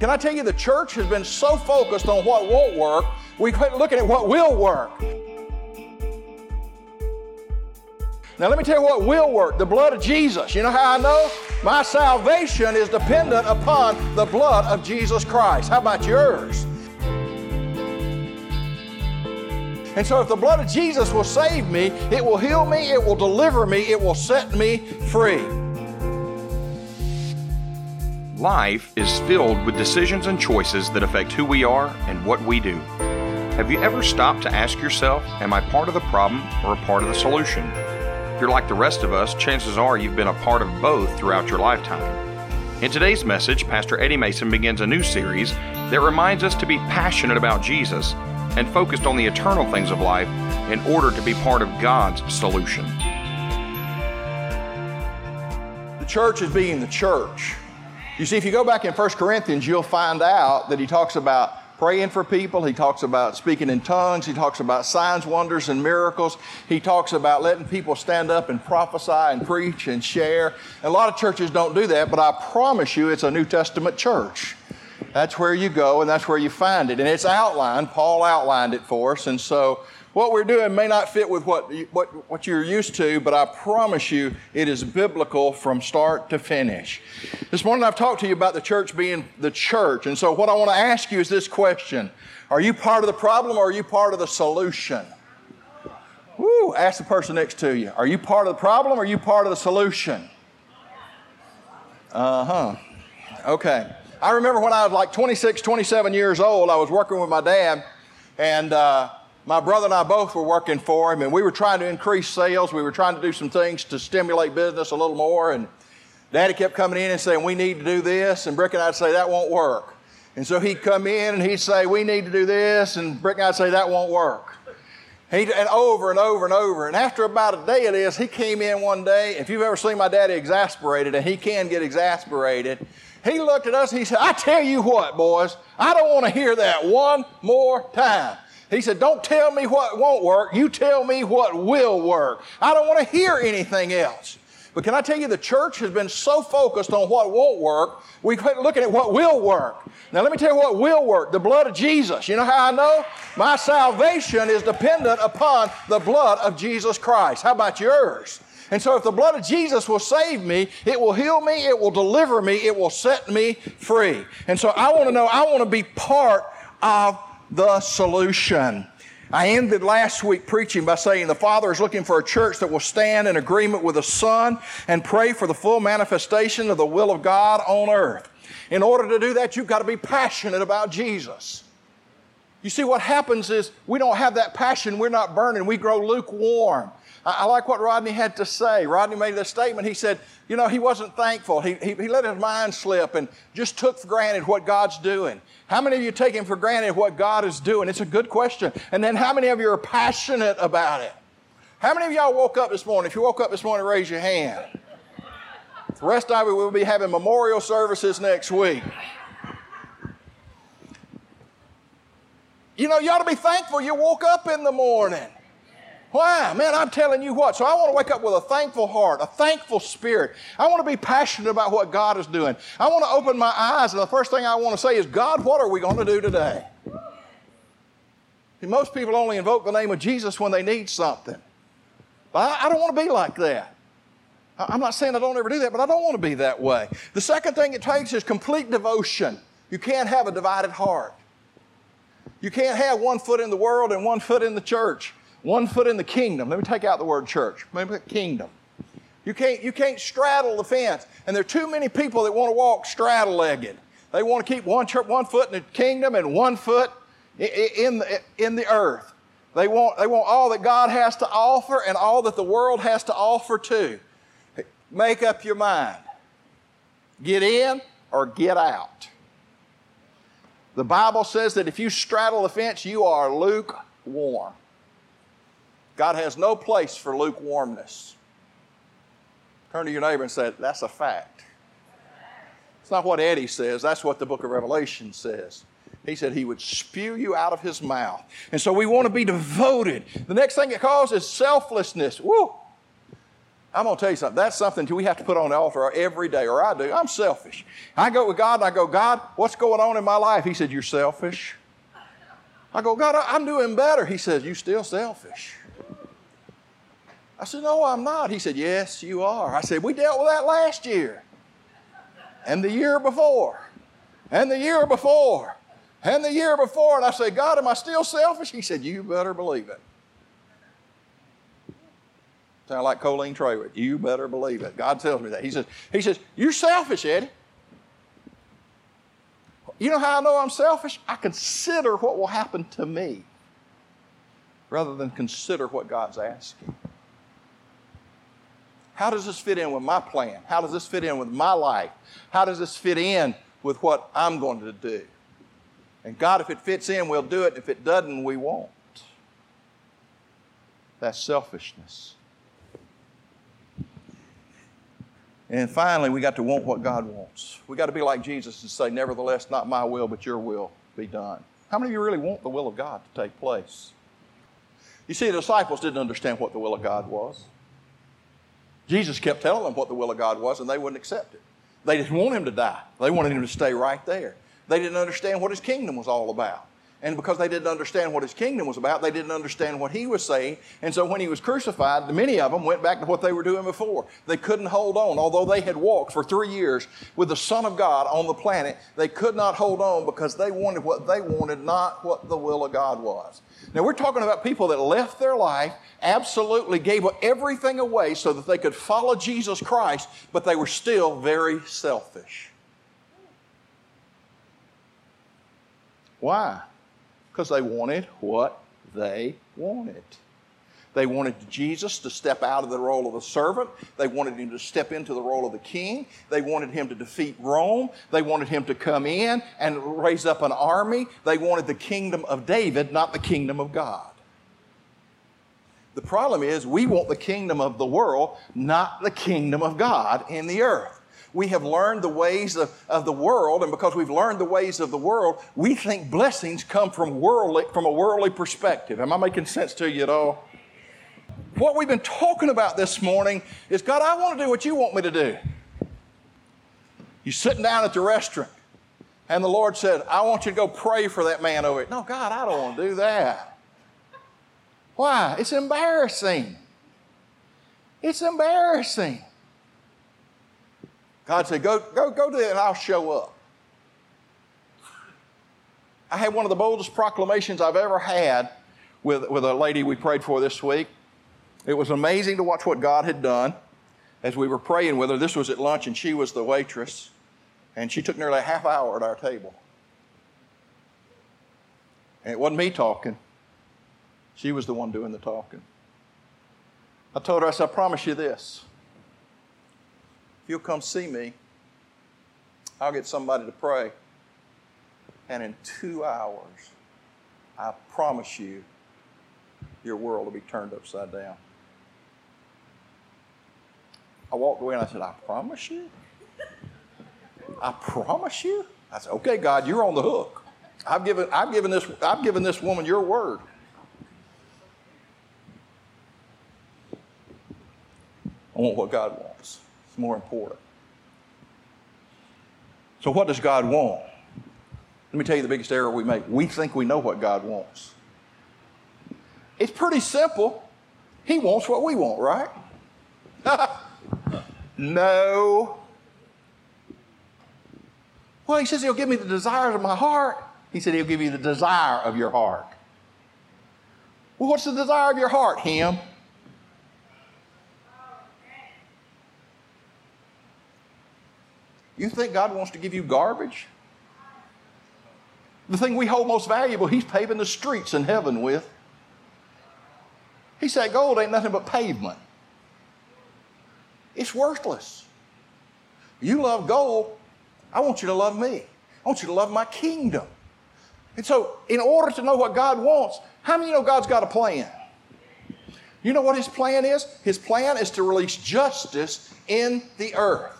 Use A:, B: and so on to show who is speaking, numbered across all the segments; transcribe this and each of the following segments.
A: Can I tell you, the church has been so focused on what won't work, we quit looking at what will work. Now, let me tell you what will work the blood of Jesus. You know how I know? My salvation is dependent upon the blood of Jesus Christ. How about yours? And so, if the blood of Jesus will save me, it will heal me, it will deliver me, it will set me free.
B: Life is filled with decisions and choices that affect who we are and what we do. Have you ever stopped to ask yourself, Am I part of the problem or a part of the solution? If you're like the rest of us, chances are you've been a part of both throughout your lifetime. In today's message, Pastor Eddie Mason begins a new series that reminds us to be passionate about Jesus and focused on the eternal things of life in order to be part of God's solution.
A: The church is being the church. You see, if you go back in 1 Corinthians, you'll find out that he talks about praying for people. He talks about speaking in tongues. He talks about signs, wonders, and miracles. He talks about letting people stand up and prophesy and preach and share. a lot of churches don't do that, but I promise you it's a New Testament church. That's where you go and that's where you find it. And it's outlined. Paul outlined it for us. And so what we're doing may not fit with what, what, what you're used to, but I promise you it is biblical from start to finish. This morning I've talked to you about the church being the church. And so what I want to ask you is this question Are you part of the problem or are you part of the solution? Woo, ask the person next to you. Are you part of the problem or are you part of the solution? Uh huh. Okay. I remember when I was like 26, 27 years old, I was working with my dad, and uh, my brother and I both were working for him, and we were trying to increase sales. We were trying to do some things to stimulate business a little more. And Daddy kept coming in and saying, We need to do this. And Brick and I'd say, That won't work. And so he'd come in and he'd say, We need to do this. And Brick and I'd say, That won't work. He, and over and over and over. And after about a day of this, he came in one day. If you've ever seen my daddy exasperated, and he can get exasperated, he looked at us and he said, I tell you what, boys, I don't want to hear that one more time. He said, Don't tell me what won't work. You tell me what will work. I don't want to hear anything else. But can I tell you, the church has been so focused on what won't work, we quit looking at what will work. Now, let me tell you what will work the blood of Jesus. You know how I know? My salvation is dependent upon the blood of Jesus Christ. How about yours? And so, if the blood of Jesus will save me, it will heal me, it will deliver me, it will set me free. And so, I want to know, I want to be part of the solution. I ended last week preaching by saying the Father is looking for a church that will stand in agreement with the Son and pray for the full manifestation of the will of God on earth. In order to do that, you've got to be passionate about Jesus. You see, what happens is we don't have that passion, we're not burning, we grow lukewarm. I, like what Rodney had to say. Rodney made this statement. He said, you know, he wasn't thankful. He, he, he let his mind slip and just took for granted what God's doing. How many of you taking for granted what God is doing? It's a good question. And then how many of you are passionate about it? How many of y'all woke up this morning? If you woke up this morning, raise your hand. The rest of you will be having memorial services next week. You know, you ought to be thankful you woke up in the morning. Why? Man, I'm telling you what. So I want to wake up with a thankful heart, a thankful spirit. I want to be passionate about what God is doing. I want to open my eyes, and the first thing I want to say is, God, what are we going to do today? most people only invoke the name of Jesus when they need something. I, I don't want to be like that. I'm not saying I don't ever do that, but I don't want to be that way. The second thing it takes is complete devotion. You can't have a divided heart. You can't have one foot in the world and one foot in the church one foot in the kingdom. Let me take out the word church. Maybe kingdom. You can't, you can't straddle the fence. And there are too many people that want to walk straddle legged. They want to keep one, church, one foot in the kingdom and one foot in the, in the earth. They want, they want all that God has to offer and all that the world has to offer too. Make up your mind. Get in or get out. The Bible says that if you straddle the fence, you are lukewarm. God has no place for lukewarmness. Turn to your neighbor and say, That's a fact. It's not what Eddie says, that's what the book of Revelation says. He said he would spew you out of his mouth. And so we want to be devoted. The next thing it calls is selflessness. Woo! I'm going to tell you something. That's something we have to put on the altar every day, or I do. I'm selfish. I go with God and I go, God, what's going on in my life? He said, You're selfish. I go, God, I'm doing better. He says, You're still selfish. I said, No, I'm not. He said, Yes, you are. I said, We dealt with that last year, and the year before, and the year before, and the year before. And I said, God, am I still selfish? He said, You better believe it. Sound like Colleen Traywick. You better believe it. God tells me that. He says, he says, You're selfish, Eddie. You know how I know I'm selfish? I consider what will happen to me rather than consider what God's asking. How does this fit in with my plan? How does this fit in with my life? How does this fit in with what I'm going to do? And God, if it fits in, we'll do it. If it doesn't, we won't. That's selfishness. And finally, we got to want what God wants. We got to be like Jesus and say, Nevertheless, not my will, but your will be done. How many of you really want the will of God to take place? You see, the disciples didn't understand what the will of God was. Jesus kept telling them what the will of God was, and they wouldn't accept it. They didn't want him to die, they wanted him to stay right there. They didn't understand what his kingdom was all about. And because they didn't understand what his kingdom was about, they didn't understand what he was saying. And so when he was crucified, many of them went back to what they were doing before. They couldn't hold on. Although they had walked for three years with the Son of God on the planet, they could not hold on because they wanted what they wanted, not what the will of God was. Now we're talking about people that left their life, absolutely gave everything away so that they could follow Jesus Christ, but they were still very selfish. Why? Because they wanted what they wanted. They wanted Jesus to step out of the role of a servant. They wanted him to step into the role of the king. They wanted him to defeat Rome. They wanted him to come in and raise up an army. They wanted the kingdom of David, not the kingdom of God. The problem is, we want the kingdom of the world, not the kingdom of God in the earth we have learned the ways of, of the world, and because we've learned the ways of the world, we think blessings come from worldly, from a worldly perspective. Am I making sense to you at all? What we've been talking about this morning is God, I want to do what you want me to do. You're sitting down at the restaurant, and the Lord said, I want you to go pray for that man over it. No, God, I don't want to do that. Why? It's embarrassing. It's embarrassing. God said, Go, go, go to it and I'll show up. I had one of the boldest proclamations I've ever had with, with a lady we prayed for this week. It was amazing to watch what God had done as we were praying with her. This was at lunch, and she was the waitress, and she took nearly a half hour at our table. And it wasn't me talking, she was the one doing the talking. I told her, I said, I promise you this. If you'll come see me, I'll get somebody to pray. And in two hours, I promise you, your world will be turned upside down. I walked away and I said, I promise you? I promise you? I said, okay, God, you're on the hook. I've given, I've given, this, I've given this woman your word. I want what God wants. More important. So, what does God want? Let me tell you the biggest error we make. We think we know what God wants. It's pretty simple. He wants what we want, right? no. Well, he says he'll give me the desires of my heart. He said he'll give you the desire of your heart. Well, what's the desire of your heart? Him. You think God wants to give you garbage? The thing we hold most valuable, He's paving the streets in heaven with. He said gold ain't nothing but pavement. It's worthless. You love gold, I want you to love me. I want you to love my kingdom. And so, in order to know what God wants, how many know God's got a plan? You know what His plan is? His plan is to release justice in the earth.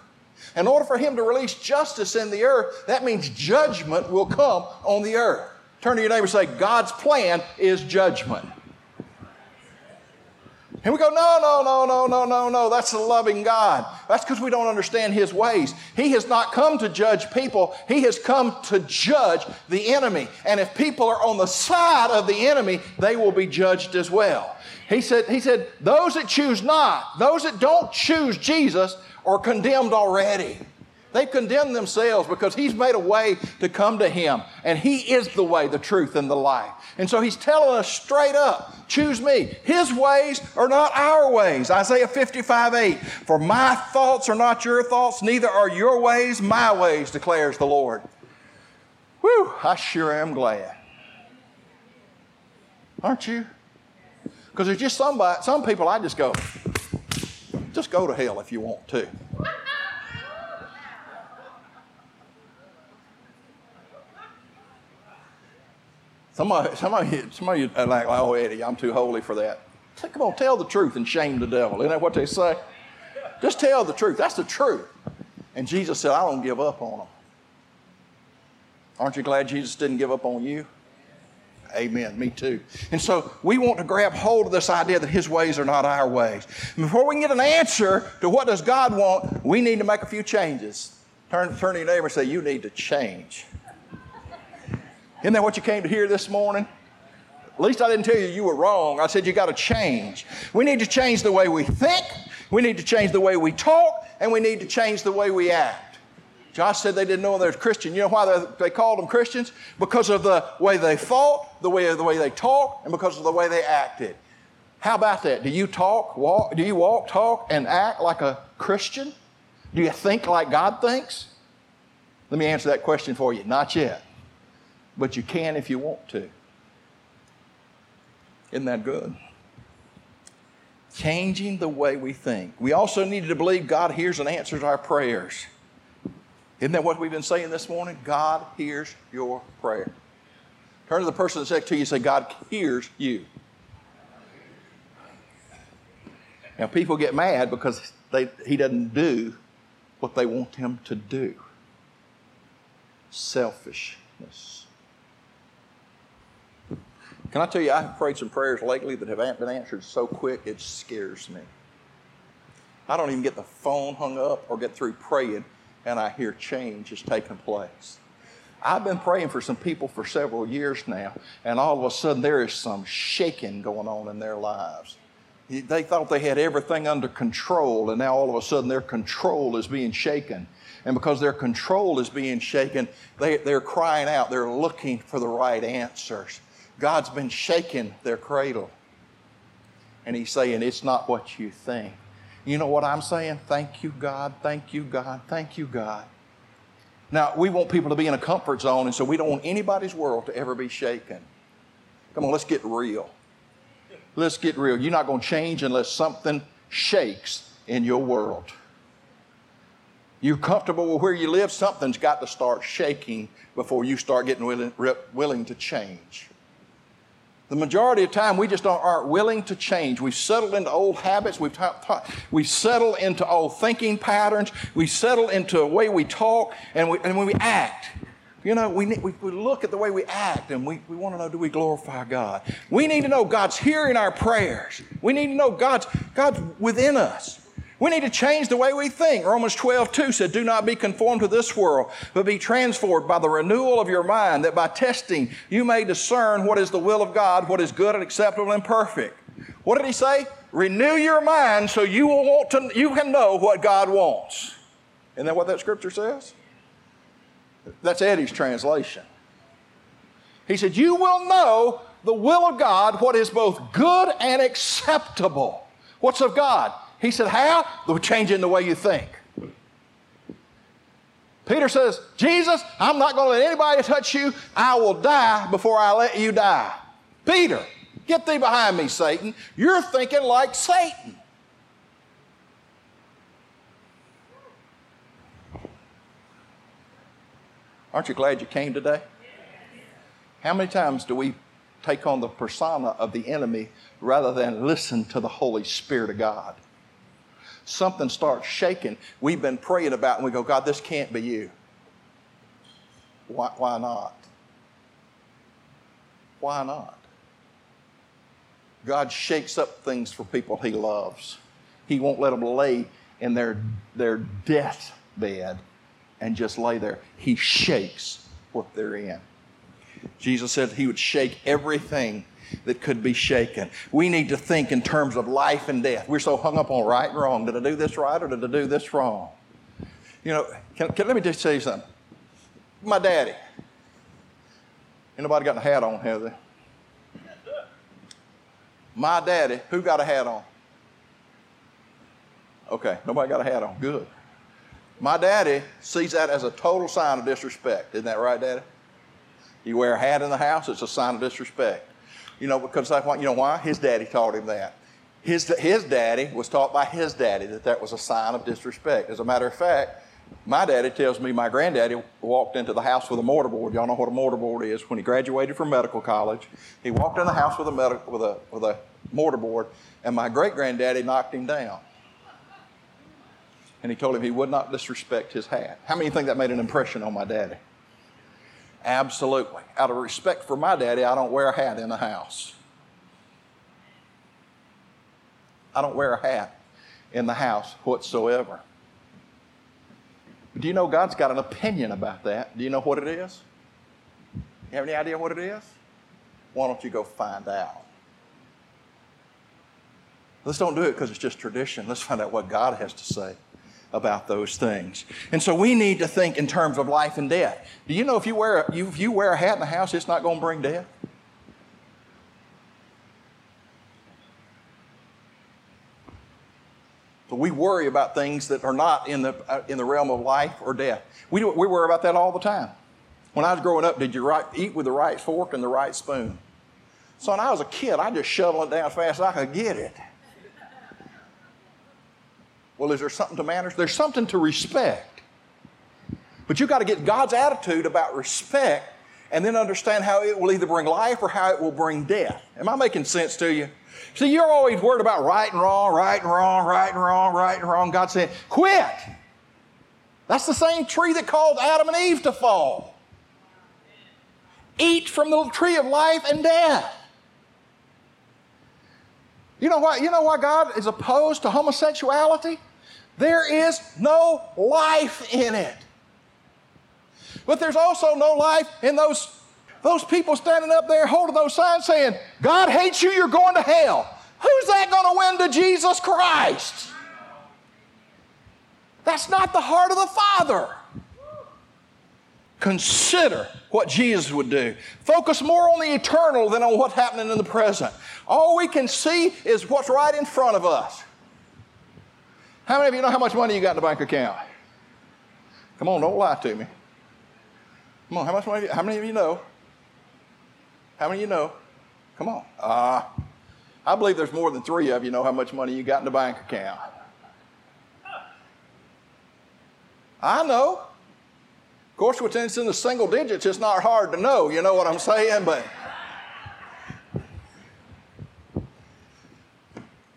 A: In order for him to release justice in the earth, that means judgment will come on the earth. Turn to your neighbor and say, God's plan is judgment. And we go, no, no, no, no, no, no, no. That's a loving God. That's because we don't understand His ways. He has not come to judge people, He has come to judge the enemy. And if people are on the side of the enemy, they will be judged as well. He said, he said, those that choose not, those that don't choose Jesus, are condemned already. They've condemned themselves because He's made a way to come to Him. And He is the way, the truth, and the life. And so He's telling us straight up choose me. His ways are not our ways. Isaiah 55 8. For my thoughts are not your thoughts, neither are your ways my ways, declares the Lord. Whew, I sure am glad. Aren't you? Because there's just somebody, some people I just go, just go to hell if you want to. Somebody, somebody, somebody uh, like, oh, Eddie, I'm too holy for that. Come on, tell the truth and shame the devil. Isn't that what they say? Just tell the truth. That's the truth. And Jesus said, I don't give up on them. Aren't you glad Jesus didn't give up on you? Amen. Me too. And so we want to grab hold of this idea that His ways are not our ways. before we can get an answer to what does God want, we need to make a few changes. Turn, turn to your neighbor and say, You need to change. Isn't that what you came to hear this morning? At least I didn't tell you you were wrong. I said you got to change. We need to change the way we think, we need to change the way we talk, and we need to change the way we act. Josh said they didn't know they were Christian. You know why they called them Christians? Because of the way they thought, the way, the way they talked, and because of the way they acted. How about that? Do you talk, walk, do you walk, talk, and act like a Christian? Do you think like God thinks? Let me answer that question for you. Not yet but you can if you want to. Isn't that good? Changing the way we think. We also need to believe God hears and answers our prayers. Isn't that what we've been saying this morning? God hears your prayer. Turn to the person that's next to you and say, God hears you. Now, people get mad because they, he doesn't do what they want him to do. Selfishness. Can I tell you, I've prayed some prayers lately that have been answered so quick, it scares me. I don't even get the phone hung up or get through praying, and I hear change is taking place. I've been praying for some people for several years now, and all of a sudden there is some shaking going on in their lives. They thought they had everything under control, and now all of a sudden their control is being shaken. And because their control is being shaken, they, they're crying out, they're looking for the right answers. God's been shaking their cradle. And He's saying, It's not what you think. You know what I'm saying? Thank you, God. Thank you, God. Thank you, God. Now, we want people to be in a comfort zone, and so we don't want anybody's world to ever be shaken. Come on, let's get real. Let's get real. You're not going to change unless something shakes in your world. You're comfortable with where you live, something's got to start shaking before you start getting willing, willing to change. The majority of time, we just aren't willing to change. We've settled into old habits. We've, we've settled into old thinking patterns. We settle into a way we talk and, we, and when we act. You know, we, we, we look at the way we act and we, we want to know do we glorify God? We need to know God's hearing our prayers. We need to know God's, God's within us. We need to change the way we think. Romans 12, 2 said, Do not be conformed to this world, but be transformed by the renewal of your mind, that by testing you may discern what is the will of God, what is good and acceptable and perfect. What did he say? Renew your mind so you will want to you can know what God wants. Isn't that what that scripture says? That's Eddie's translation. He said, You will know the will of God, what is both good and acceptable. What's of God? He said, How? The changing the way you think. Peter says, Jesus, I'm not going to let anybody touch you. I will die before I let you die. Peter, get thee behind me, Satan. You're thinking like Satan. Aren't you glad you came today? How many times do we take on the persona of the enemy rather than listen to the Holy Spirit of God? Something starts shaking, we've been praying about and we go, God, this can't be you. Why, why not? Why not? God shakes up things for people he loves. He won't let them lay in their, their deathbed and just lay there. He shakes what they're in. Jesus said he would shake everything that could be shaken. We need to think in terms of life and death. We're so hung up on right and wrong. Did I do this right or did I do this wrong? You know, can, can, let me just you something. My daddy. Anybody got a hat on, have they? My daddy, who got a hat on? Okay, nobody got a hat on. Good. My daddy sees that as a total sign of disrespect. Isn't that right, Daddy? You wear a hat in the house, it's a sign of disrespect. You know, because like, you know why? His daddy taught him that. His, his daddy was taught by his daddy that that was a sign of disrespect. As a matter of fact, my daddy tells me my granddaddy walked into the house with a mortarboard. Y'all know what a mortarboard is. When he graduated from medical college, he walked in the house with a, med- with a, with a mortarboard, and my great granddaddy knocked him down. And he told him he would not disrespect his hat. How many think that made an impression on my daddy? Absolutely. Out of respect for my daddy, I don't wear a hat in the house. I don't wear a hat in the house whatsoever. Do you know God's got an opinion about that? Do you know what it is? You have any idea what it is? Why don't you go find out? Let's don't do it because it's just tradition. Let's find out what God has to say about those things. And so we need to think in terms of life and death. Do you know if you wear a, if you wear a hat in the house, it's not going to bring death? So we worry about things that are not in the, uh, in the realm of life or death. We, do, we worry about that all the time. When I was growing up, did you right, eat with the right fork and the right spoon? So when I was a kid, I just shoveled it down as fast as I could get it. Well, is there something to manners? There's something to respect. But you've got to get God's attitude about respect and then understand how it will either bring life or how it will bring death. Am I making sense to you? See, you're always worried about right and wrong, right and wrong, right and wrong, right and wrong. God said, quit. That's the same tree that caused Adam and Eve to fall. Eat from the tree of life and death. You know why, you know why God is opposed to homosexuality? There is no life in it. But there's also no life in those, those people standing up there holding those signs saying, God hates you, you're going to hell. Who's that going to win to Jesus Christ? That's not the heart of the Father. Consider what Jesus would do. Focus more on the eternal than on what's happening in the present. All we can see is what's right in front of us. How many of you know how much money you got in the bank account? Come on, don't lie to me. Come on, how much money? How many of you know? How many of you know? Come on. Uh, I believe there's more than three of you know how much money you got in the bank account. I know. Of course, what's in the single digits, it's not hard to know. You know what I'm saying? But.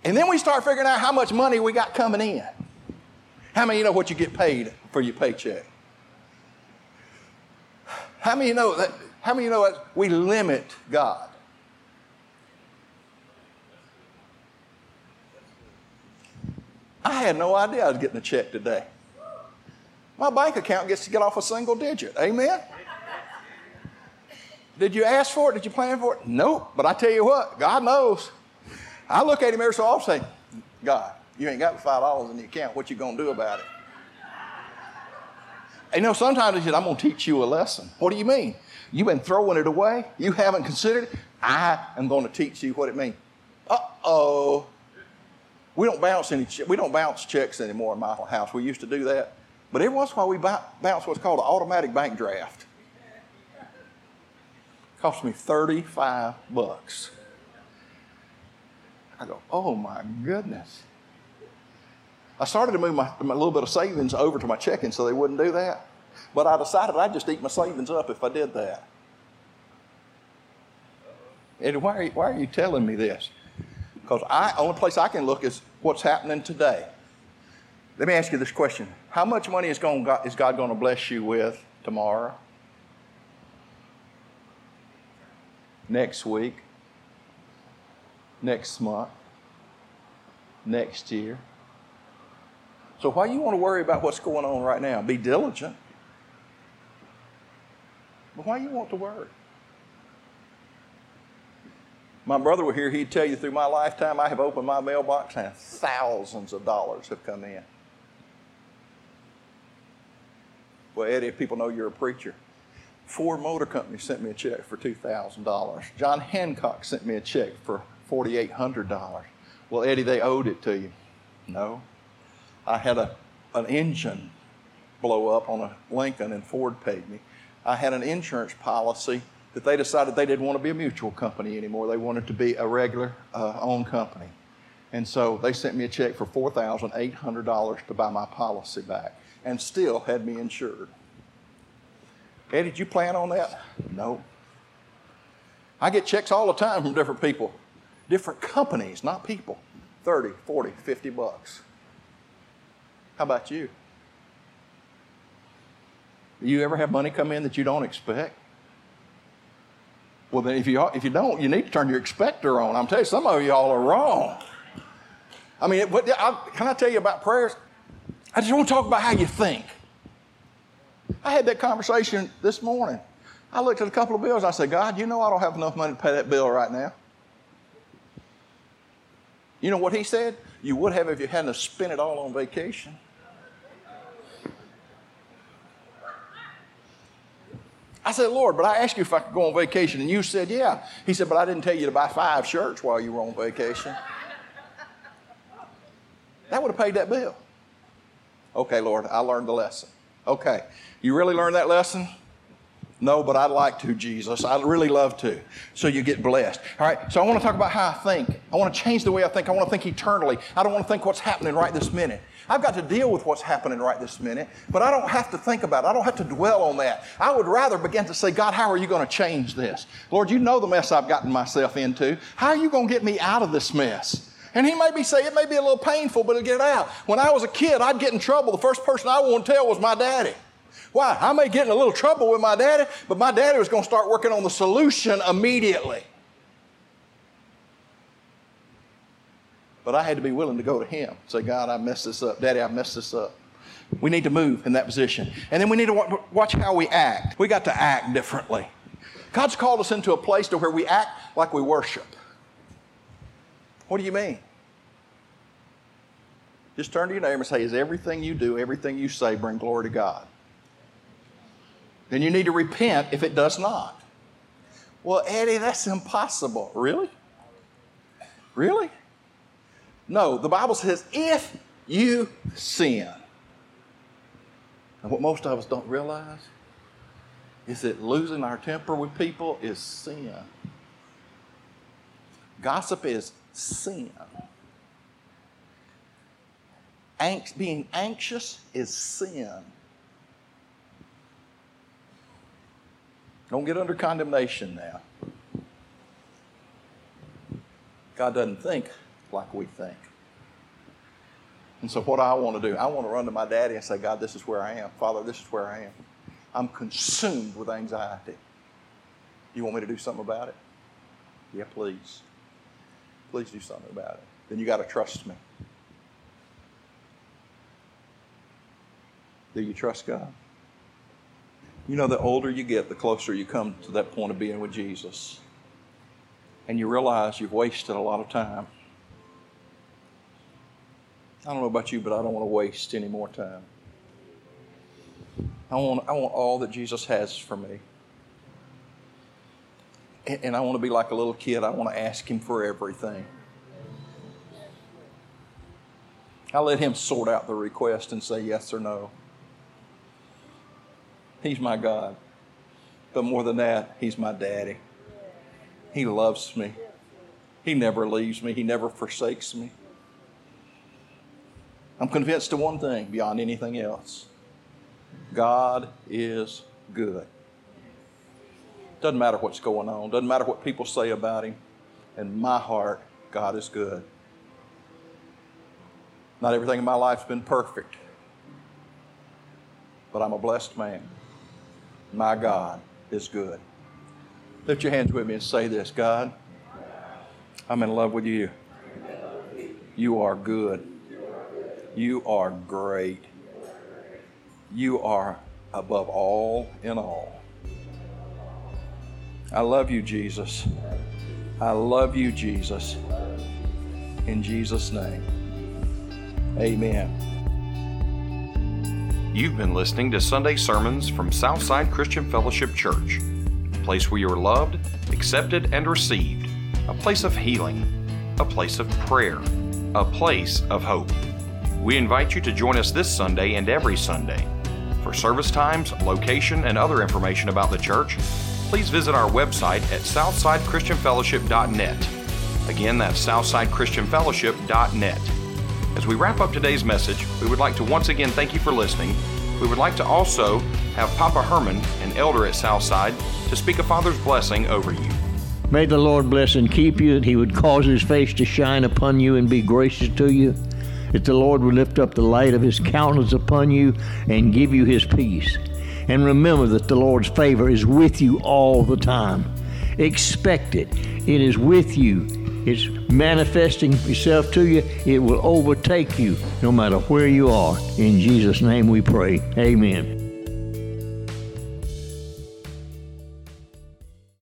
A: And then we start figuring out how much money we got coming in. How many you know what you get paid for your paycheck? How many you know that? How many you know that we limit God? I had no idea I was getting a check today. My bank account gets to get off a single digit. Amen? Did you ask for it? Did you plan for it? Nope. But I tell you what, God knows. I look at him every so often say, God, you ain't got five dollars in the account. What you gonna do about it? You know, sometimes he said, I'm gonna teach you a lesson. What do you mean? You've been throwing it away. You haven't considered it. I am to teach you what it means. Uh oh. We don't bounce any. we don't bounce checks anymore in my house. We used to do that, but every once in a while we bounce what's called an automatic bank draft. Cost me thirty-five bucks. I go, oh my goodness. I started to move my, my, little bit of savings over to my checking so they wouldn't do that. But I decided I'd just eat my savings up if I did that. And why are you, why are you telling me this? Because I only place I can look is what's happening today. Let me ask you this question: How much money is, going, is God going to bless you with tomorrow? Next week? Next month, next year. So why you want to worry about what's going on right now? Be diligent. But why you want to worry? My brother were here, he'd tell you through my lifetime I have opened my mailbox and thousands of dollars have come in. Well, Eddie, if people know you're a preacher, Ford Motor Company sent me a check for $2,000. John Hancock sent me a check for $4,800. Well, Eddie, they owed it to you. No. I had a, an engine blow up on a Lincoln and Ford paid me. I had an insurance policy that they decided they didn't want to be a mutual company anymore. They wanted to be a regular uh, owned company. And so they sent me a check for $4,800 to buy my policy back and still had me insured. Eddie, did you plan on that? No. I get checks all the time from different people, different companies, not people. 30, 40, 50 bucks. How about you? Do you ever have money come in that you don't expect? Well, then if you, if you don't, you need to turn your expector on. I'm telling you, some of y'all are wrong. I mean, what, I, can I tell you about prayers? I just want to talk about how you think. I had that conversation this morning. I looked at a couple of bills. I said, God, you know I don't have enough money to pay that bill right now. You know what he said? You would have if you hadn't spent it all on vacation. I said, Lord, but I asked you if I could go on vacation, and you said, yeah. He said, but I didn't tell you to buy five shirts while you were on vacation. That would have paid that bill. Okay, Lord, I learned the lesson. Okay, you really learned that lesson? No, but I'd like to, Jesus. I'd really love to. So you get blessed. All right, so I want to talk about how I think. I want to change the way I think. I want to think eternally. I don't want to think what's happening right this minute. I've got to deal with what's happening right this minute, but I don't have to think about it. I don't have to dwell on that. I would rather begin to say, God, how are you going to change this? Lord, you know the mess I've gotten myself into. How are you going to get me out of this mess? And he may be saying, it may be a little painful, but it'll get out. When I was a kid, I'd get in trouble. The first person I wanted to tell was my daddy. Why? I may get in a little trouble with my daddy, but my daddy was going to start working on the solution immediately. But I had to be willing to go to him. Say, God, I messed this up. Daddy, I messed this up. We need to move in that position. And then we need to watch how we act. We got to act differently. God's called us into a place to where we act like we worship. What do you mean? Just turn to your neighbor and say, Is everything you do, everything you say, bring glory to God? Then you need to repent if it does not. Well, Eddie, that's impossible. Really? Really? No, the Bible says, if you sin. And what most of us don't realize is that losing our temper with people is sin. Gossip is sin. Angst, being anxious is sin. Don't get under condemnation now. God doesn't think like we think. And so, what I want to do, I want to run to my daddy and say, God, this is where I am. Father, this is where I am. I'm consumed with anxiety. You want me to do something about it? Yeah, please. Please do something about it. Then you got to trust me. Do you trust God? You know, the older you get, the closer you come to that point of being with Jesus. And you realize you've wasted a lot of time. I don't know about you, but I don't want to waste any more time. I want, I want all that Jesus has for me. And, and I want to be like a little kid. I want to ask Him for everything. I let Him sort out the request and say yes or no. He's my God. But more than that, He's my daddy. He loves me. He never leaves me, He never forsakes me. I'm convinced of one thing beyond anything else God is good. Doesn't matter what's going on, doesn't matter what people say about Him. In my heart, God is good. Not everything in my life's been perfect, but I'm a blessed man. My God is good. Lift your hands with me and say this God, I'm in love with you. You are good. You are great. You are above all in all. I love you, Jesus. I love you, Jesus. In Jesus' name. Amen.
B: You've been listening to Sunday sermons from Southside Christian Fellowship Church, a place where you are loved, accepted, and received, a place of healing, a place of prayer, a place of hope. We invite you to join us this Sunday and every Sunday. For service times, location, and other information about the church, please visit our website at southsidechristianfellowship.net. Again, that's southsidechristianfellowship.net. As we wrap up today's message, we would like to once again thank you for listening. We would like to also have Papa Herman, an elder at Southside, to speak a Father's blessing over you.
C: May the Lord bless and keep you, that He would cause His face to shine upon you and be gracious to you, that the Lord would lift up the light of His countenance upon you and give you His peace. And remember that the Lord's favor is with you all the time. Expect it. It is with you. It's manifesting itself to you. It will overtake you no matter where you are. In Jesus' name we pray. Amen.